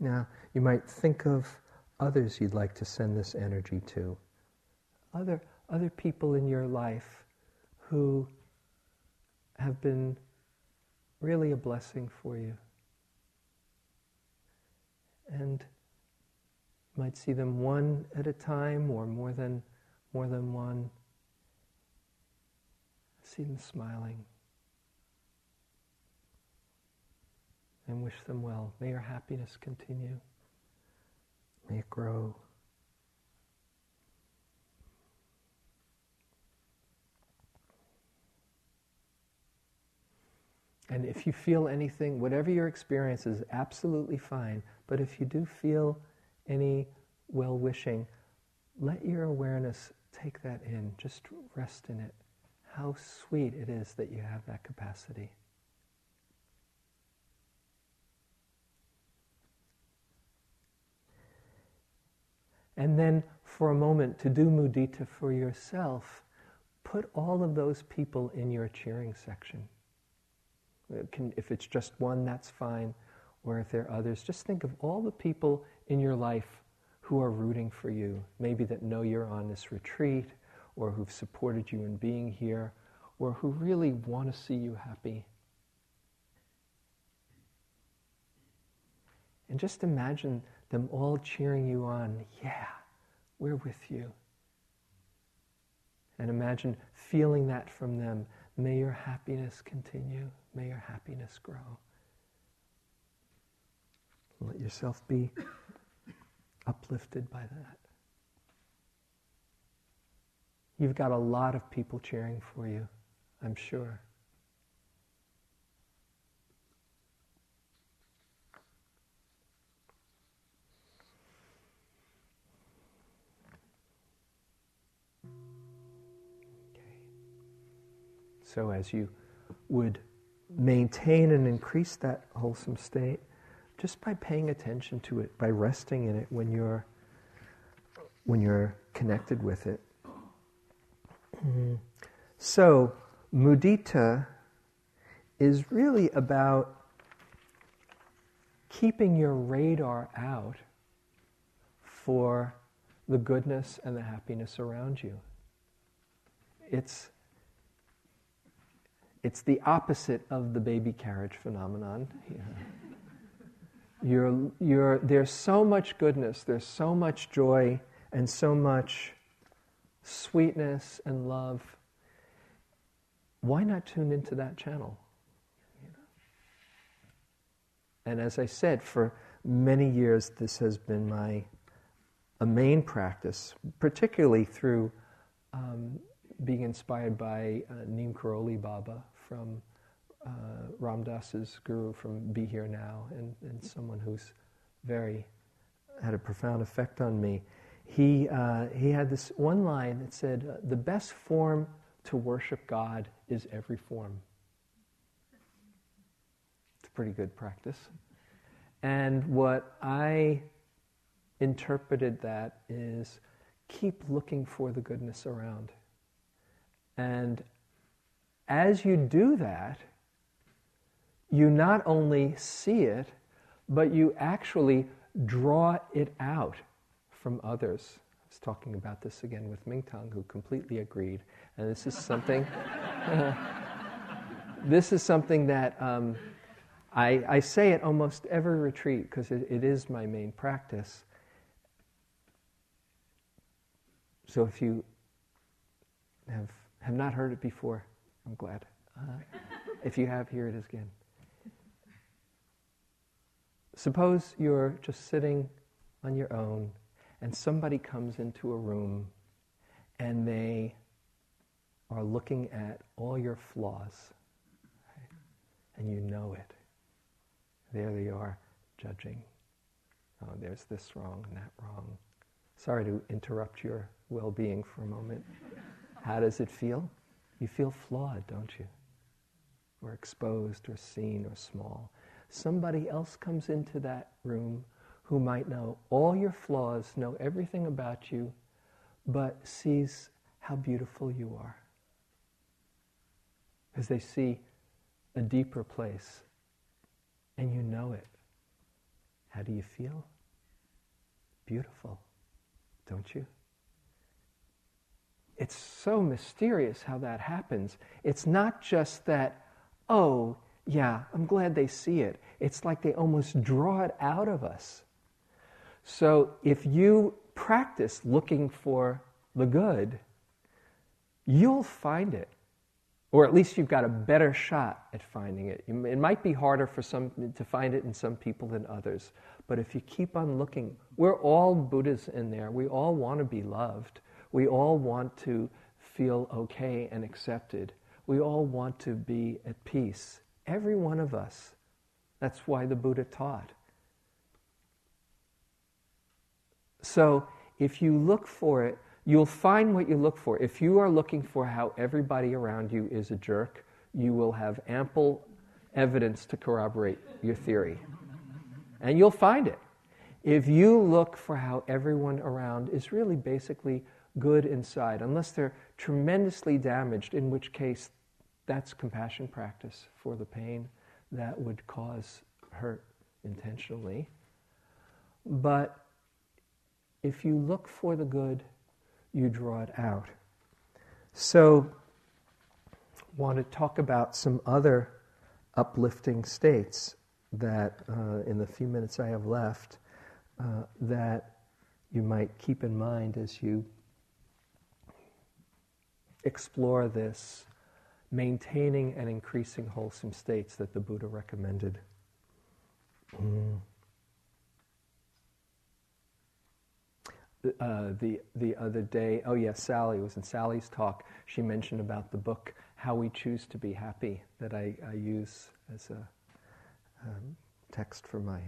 [SPEAKER 1] Now, you might think of others you'd like to send this energy to. Other, other people in your life who have been really a blessing for you. And you might see them one at a time or more than, more than one. See them smiling. and wish them well. May your happiness continue. May it grow. And if you feel anything, whatever your experience is absolutely fine, but if you do feel any well wishing, let your awareness take that in. Just rest in it. How sweet it is that you have that capacity. And then for a moment to do mudita for yourself, put all of those people in your cheering section. It can, if it's just one, that's fine. Or if there are others, just think of all the people in your life who are rooting for you. Maybe that know you're on this retreat, or who've supported you in being here, or who really want to see you happy. And just imagine them all cheering you on. Yeah, we're with you. And imagine feeling that from them. May your happiness continue. May your happiness grow. Let yourself be uplifted by that. You've got a lot of people cheering for you, I'm sure. So, as you would maintain and increase that wholesome state, just by paying attention to it, by resting in it when you're when you're connected with it. Mm-hmm. So, mudita is really about keeping your radar out for the goodness and the happiness around you. It's it's the opposite of the baby carriage phenomenon. Yeah. You're, you're, there's so much goodness, there's so much joy, and so much sweetness and love. Why not tune into that channel? And as I said, for many years, this has been my a main practice, particularly through um, being inspired by uh, Neem Karoli Baba from uh, Ram Dass's guru from Be Here Now, and, and someone who's very had a profound effect on me. He, uh, he had this one line that said, uh, The best form to worship God is every form. It's a pretty good practice. And what I interpreted that is keep looking for the goodness around. And as you do that, you not only see it, but you actually draw it out from others. I was talking about this again with Mingtong, who completely agreed. And this is something. this is something that um, I, I, say at almost every retreat because it, it is my main practice. So if you have, have not heard it before, I'm glad. Uh, if you have, here it is again. Suppose you're just sitting on your own and somebody comes into a room and they are looking at all your flaws right? and you know it. There they are judging. Oh, there's this wrong and that wrong. Sorry to interrupt your well being for a moment. How does it feel? You feel flawed, don't you? Or exposed, or seen, or small somebody else comes into that room who might know all your flaws, know everything about you, but sees how beautiful you are. Because they see a deeper place, and you know it. How do you feel? Beautiful, don't you? It's so mysterious how that happens. It's not just that, oh, yeah, I'm glad they see it. It's like they almost draw it out of us. So if you practice looking for the good, you'll find it. Or at least you've got a better shot at finding it. It might be harder for some to find it in some people than others. But if you keep on looking, we're all Buddhas in there. We all want to be loved. We all want to feel okay and accepted. We all want to be at peace. Every one of us. That's why the Buddha taught. So if you look for it, you'll find what you look for. If you are looking for how everybody around you is a jerk, you will have ample evidence to corroborate your theory. And you'll find it. If you look for how everyone around is really basically good inside, unless they're tremendously damaged, in which case that's compassion practice for the pain that would cause hurt intentionally. But if you look for the good, you draw it out. So, want to talk about some other uplifting states that, uh, in the few minutes I have left, uh, that you might keep in mind as you explore this maintaining and increasing wholesome states that the Buddha recommended. Mm. Uh, the the other day, oh yes, Sally was in Sally's talk. She mentioned about the book "How We Choose to Be Happy" that I, I use as a um, text for my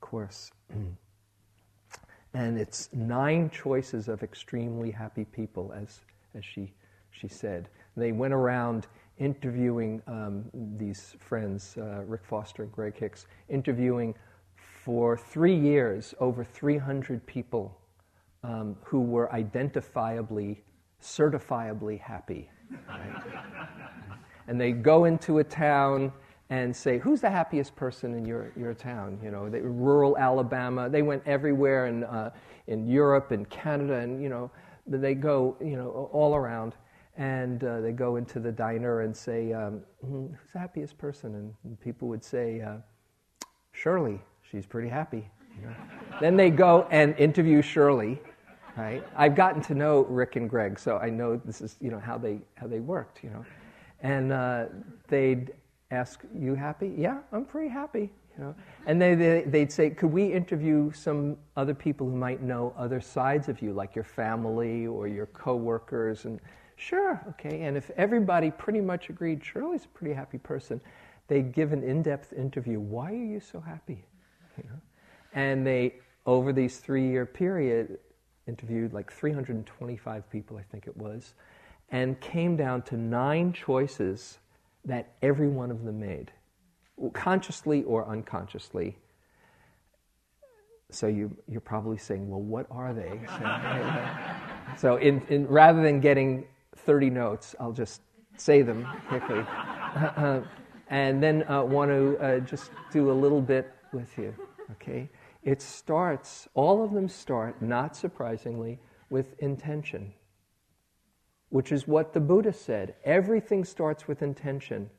[SPEAKER 1] course, and it's nine choices of extremely happy people, as as she she said. They went around interviewing um, these friends, uh, Rick Foster and Greg Hicks, interviewing for three years over 300 people um, who were identifiably, certifiably happy. Right? and they go into a town and say, "Who's the happiest person in your, your town?" You know, they, rural Alabama. They went everywhere in uh, in Europe and Canada, and you know, they go you know all around and uh, they go into the diner and say, um, hmm, "Who's the happiest person?" And people would say, uh, "Shirley, she's pretty happy." Then they go and interview Shirley. Right? I've gotten to know Rick and Greg, so I know this is you know how they how they worked. You know, and uh, they'd ask, "You happy?" "Yeah, I'm pretty happy." You know? And they, they, they'd say, Could we interview some other people who might know other sides of you, like your family or your coworkers? And sure, okay. And if everybody pretty much agreed Shirley's a pretty happy person, they'd give an in depth interview. Why are you so happy? You know? And they, over these three year period, interviewed like 325 people, I think it was, and came down to nine choices that every one of them made consciously or unconsciously. So you, you're probably saying, well, what are they? so in, in, rather than getting 30 notes, I'll just say them quickly. Uh, and then uh, want to uh, just do a little bit with you, okay? It starts, all of them start, not surprisingly, with intention, which is what the Buddha said. Everything starts with intention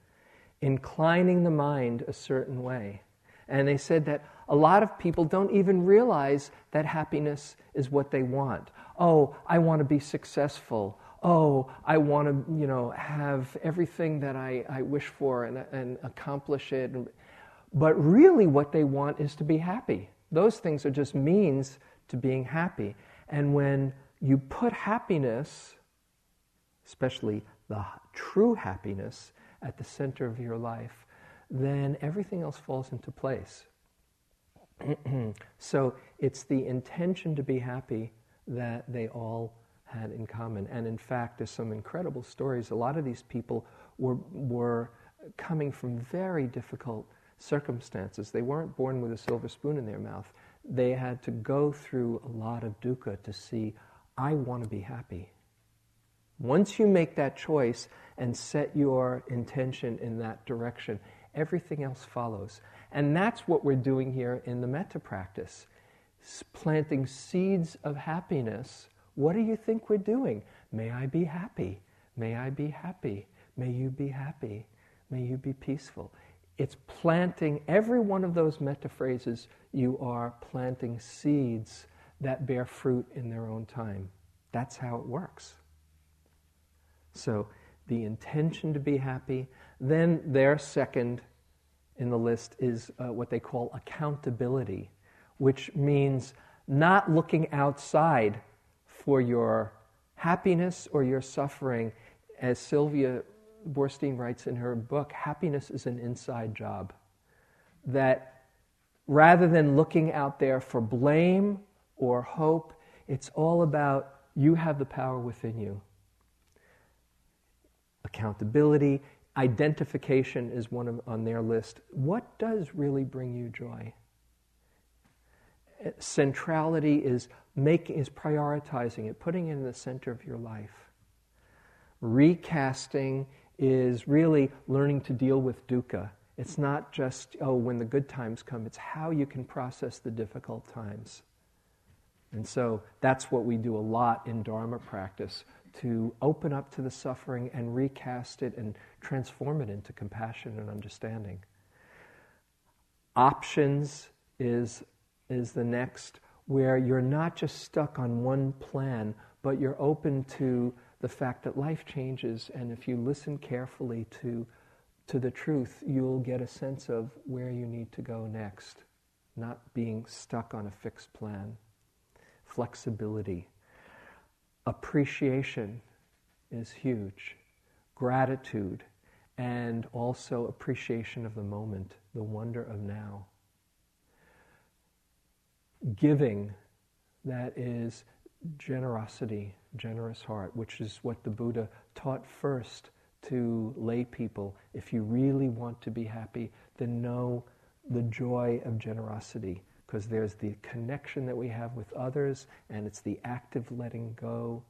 [SPEAKER 1] inclining the mind a certain way. And they said that a lot of people don't even realize that happiness is what they want. Oh, I want to be successful. Oh, I want to, you know, have everything that I, I wish for and, and accomplish it. But really, what they want is to be happy. Those things are just means to being happy. And when you put happiness, especially the true happiness, at the center of your life, then everything else falls into place. so it's the intention to be happy that they all had in common. And in fact, there's some incredible stories. A lot of these people were, were coming from very difficult circumstances. They weren't born with a silver spoon in their mouth. They had to go through a lot of dukkha to see, I want to be happy. Once you make that choice and set your intention in that direction, everything else follows. And that's what we're doing here in the metta practice planting seeds of happiness. What do you think we're doing? May I be happy. May I be happy. May you be happy. May you be peaceful. It's planting every one of those metta phrases, you are planting seeds that bear fruit in their own time. That's how it works. So the intention to be happy. Then their second in the list is uh, what they call accountability, which means not looking outside for your happiness or your suffering. As Sylvia Boorstein writes in her book, happiness is an inside job. That rather than looking out there for blame or hope, it's all about you have the power within you accountability, identification is one of, on their list. What does really bring you joy? Centrality is making is prioritizing it, putting it in the center of your life. Recasting is really learning to deal with dukkha. It's not just, oh, when the good times come, it's how you can process the difficult times. And so that's what we do a lot in Dharma practice to open up to the suffering and recast it and transform it into compassion and understanding. Options is, is the next, where you're not just stuck on one plan, but you're open to the fact that life changes, and if you listen carefully to, to the truth, you'll get a sense of where you need to go next, not being stuck on a fixed plan. Flexibility appreciation is huge, gratitude, and also appreciation of the moment, the wonder of now. Giving, that is generosity, generous heart, which is what the Buddha taught first to lay people. If you really want to be happy, then know the joy of generosity because there's the connection that we have with others, and it's the active letting go,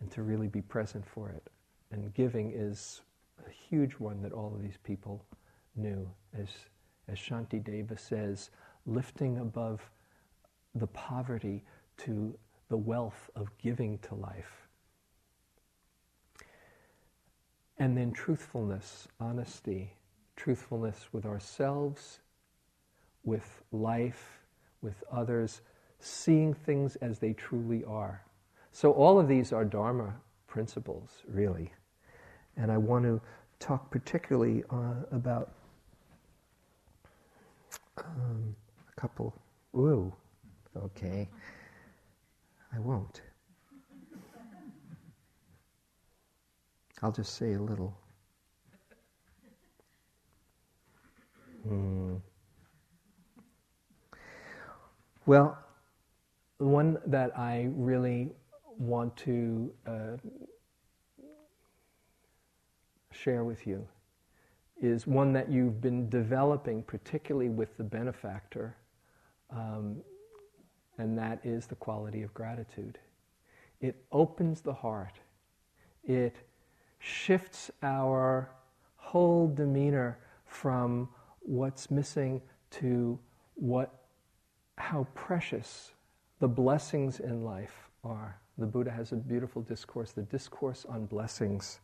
[SPEAKER 1] and to really be present for it. And giving is a huge one that all of these people knew. As, as Shanti Deva says, lifting above the poverty to the wealth of giving to life. And then truthfulness, honesty, truthfulness with ourselves with life, with others, seeing things as they truly are. So, all of these are Dharma principles, really. And I want to talk particularly uh, about
[SPEAKER 2] Um, a couple. Ooh, okay. I won't. I'll just say a little. Hmm.
[SPEAKER 1] Well, one that I really want to uh, share with you is one that you've been developing, particularly with the benefactor, um, and that is the quality of gratitude. It opens the heart. It shifts our whole demeanor from what's missing to what, how precious the blessings in life are. The Buddha has a beautiful discourse, the discourse on blessings.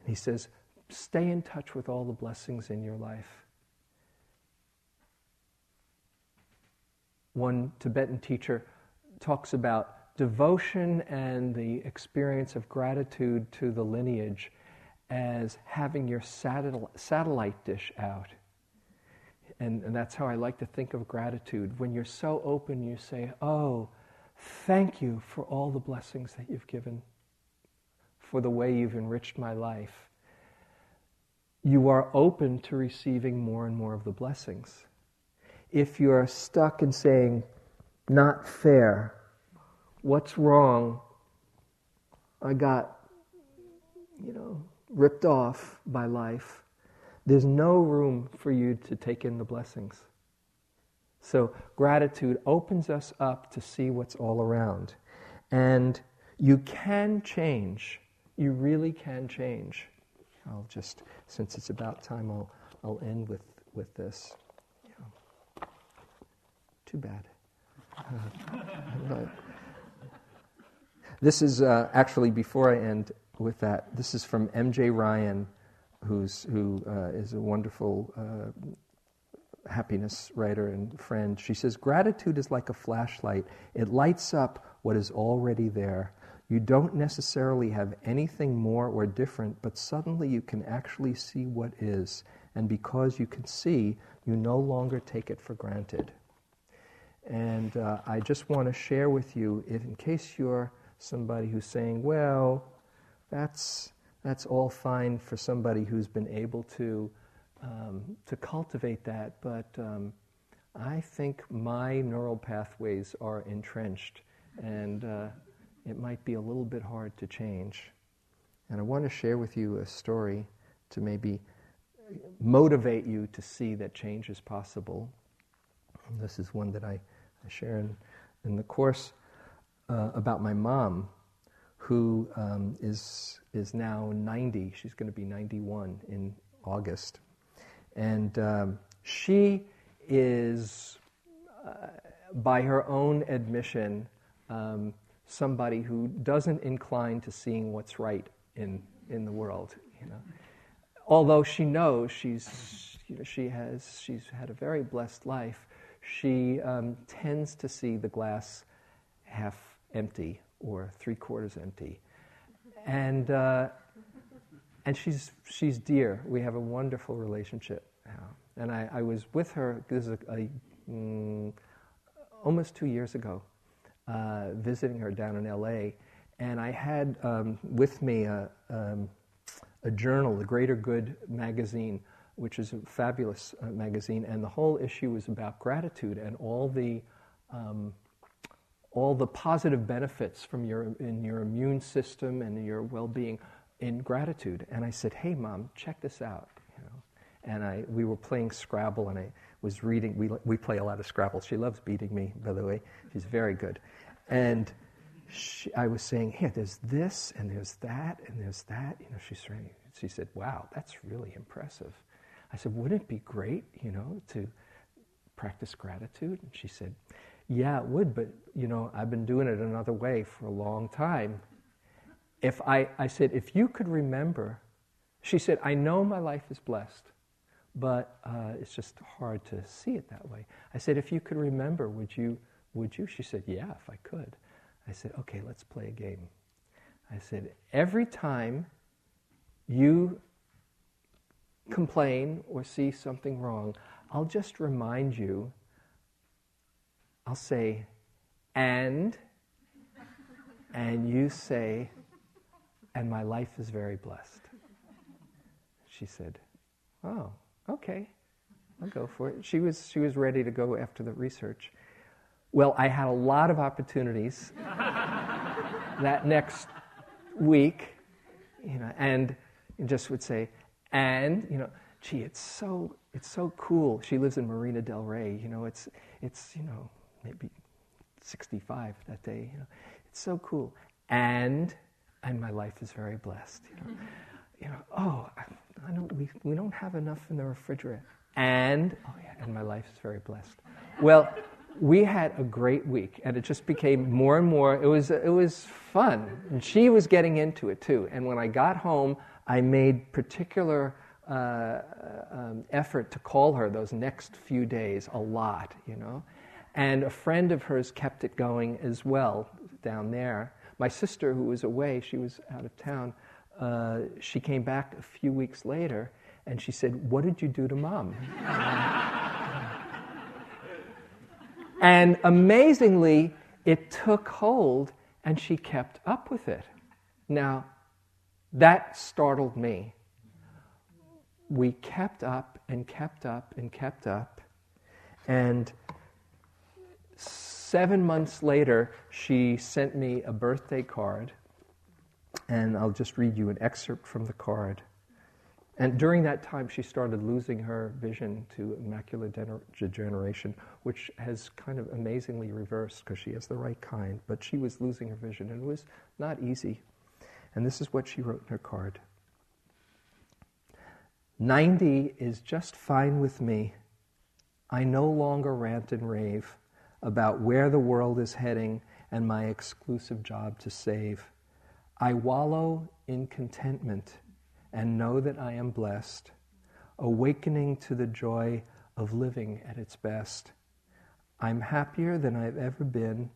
[SPEAKER 1] And he says, stay in touch with all the blessings in your life. One Tibetan teacher talks about devotion and the experience of gratitude to the lineage as having your satellite dish out. And, and, that's how I like to think of gratitude. When you're so open, you say, Oh, thank you for all the blessings that you've given, for the way you've enriched my life you are open to receiving more and more of the blessings. If you're stuck in saying, not fair, what's wrong? I got, you know, ripped off by life. There's no room for you to take in the blessings. So, gratitude opens us up to see what's all around. And you can change. You really can change. I'll just, since it's about time, I'll, I'll end with, with this. Too bad. Uh, this is uh, actually, before I end with that, this is from M.J. Ryan, who's, who uh, is a wonderful uh, happiness writer and friend. She says, Gratitude is like a flashlight, it lights up what is already there you don't necessarily have anything more or different, but suddenly you can actually see what is. And because you can see, you no longer take it for granted. And uh, I just want to share with you, if, in case you're somebody who's saying, well, that's, that's all fine for somebody who's been able to, um, to cultivate that, but um, I think my neural pathways are entrenched. And uh, it might be a little bit hard to change. And I want to share with you a story to maybe motivate you to see that change is possible. This is one that I, I share in, in the course uh, about my mom, who um, is is now 90. She's going to be 91 in August. And um, she is, uh, by her own admission, um, somebody who doesn't incline to seeing what's right in, in the world. You know, although she knows she's, you know, she has she's had a very blessed life, she um, tends to see the glass half empty or three quarters empty, and uh, and she's she's dear. We have a wonderful relationship now, and I, I was with her. This is a, a mm, almost two years ago uh, visiting her down in LA, and I had um, with me a, um, a, journal, the Greater Good magazine, which is a fabulous uh, magazine, and the whole issue was about gratitude and all the um, all the positive benefits from your in your immune system and your well-being in gratitude. And I said, "Hey, mom, check this out." You know, and I we were playing Scrabble, and I was reading. We we play a lot of Scrabble. She loves beating me, by the way. She's very good. And she, I was saying, "Here, there's this, and there's that, and there's that." You know, she's saying, she said, "Wow, that's really impressive." I said, "Wouldn't it be great, you know, to practice gratitude?" And she said, "Yeah, it would, but you know, I've been doing it another way for a long time." If I, I said, if you could remember, she said, "I know my life is blessed." but uh, it's just hard to see it that way. I said, if you could remember, would you would you? She said, Yeah, if I could. I said, Okay, let's play a game. I said, Every time you complain or see something wrong, I'll just remind you, I'll say, and, and you say, and my life is very blessed. She said, Oh, okay, I'll go for it. She was, she was ready to go after the research. Well, I had a lot of opportunities that next week, you know, and just would say, and, you know, gee, it's so, it's so cool. She lives in Marina Del Rey, you know, it's, it's, you know, maybe 65 that day, you know, it's so cool. And, and my life is very blessed, you know. You know, oh, I, I don't, we, we don't have enough in the refrigerator. And, oh yeah, and my life is very blessed. Well, we had a great week, and it just became more and more. It was it was fun, and she was getting into it too. And when I got home, I made particular uh, um, effort to call her those next few days a lot, you know. And a friend of hers kept it going as well down there. My sister, who was away, she was out of town. Uh, she came back a few weeks later, and she said, "What did you do to mom?" And amazingly, it took hold and she kept up with it. Now, that startled me. We kept up and kept up and kept up. And seven months later, she sent me a birthday card. And I'll just read you an excerpt from the card. And during that time, she started losing her vision to macular degeneration, which has kind of amazingly reversed because she has the right kind. But she was losing her vision, and it was not easy. And this is what she wrote in her card 90 is just fine with me. I no longer rant and rave about where the world is heading and my exclusive job to save. I wallow in contentment and know that I am blessed, awakening to the joy of living at its best. I'm happier than I've ever been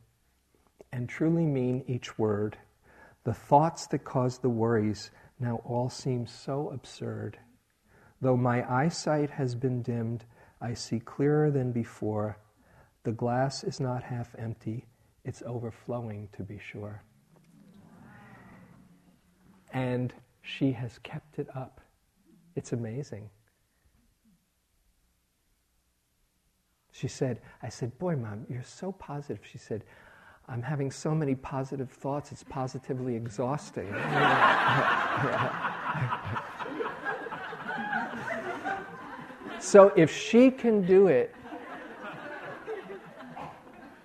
[SPEAKER 1] and truly mean each word. The thoughts that caused the worries now all seem so absurd. Though my eyesight has been dimmed, I see clearer than before. The glass is not half empty, it's overflowing to be sure. And she has kept it up. It's amazing. She said, I said, Boy, mom, you're so positive. She said, I'm having so many positive thoughts, it's positively exhausting. so if she can do it,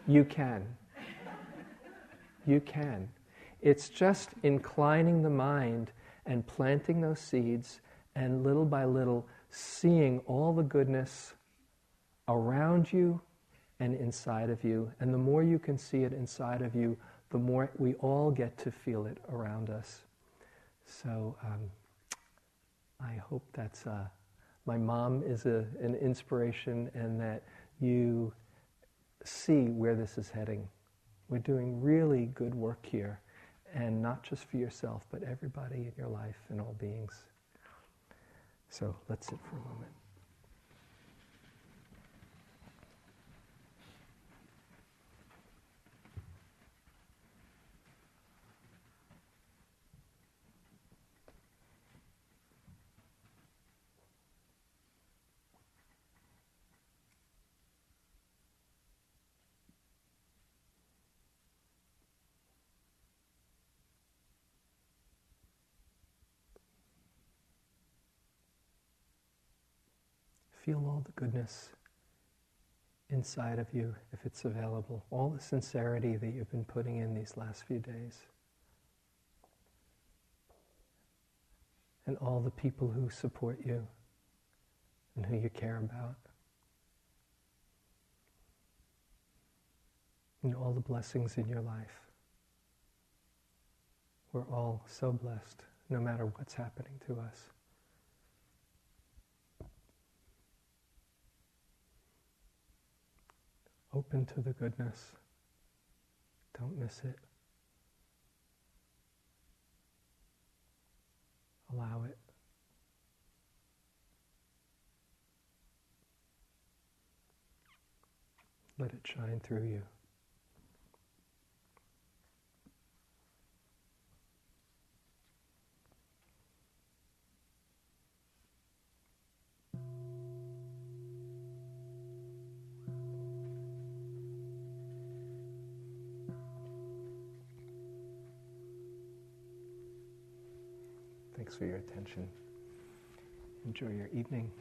[SPEAKER 1] you can. You can. It's just inclining the mind and planting those seeds and little by little seeing all the goodness around you and inside of you. And the more you can see it inside of you, the more we all get to feel it around us. So um, I hope that's uh, my mom is a, an inspiration and that you see where this is heading. We're doing really good work here and not just for yourself, but everybody in your life and all beings. So let's sit for a moment. Feel all the goodness inside of you if it's available, all the sincerity that you've been putting in these last few days. And all the people who support you and who you care about. And all the blessings in your life. We're all so blessed, no matter what's happening to us. Open to the goodness. Don't miss it. Allow it. Let it shine through you. For your attention. Enjoy your evening.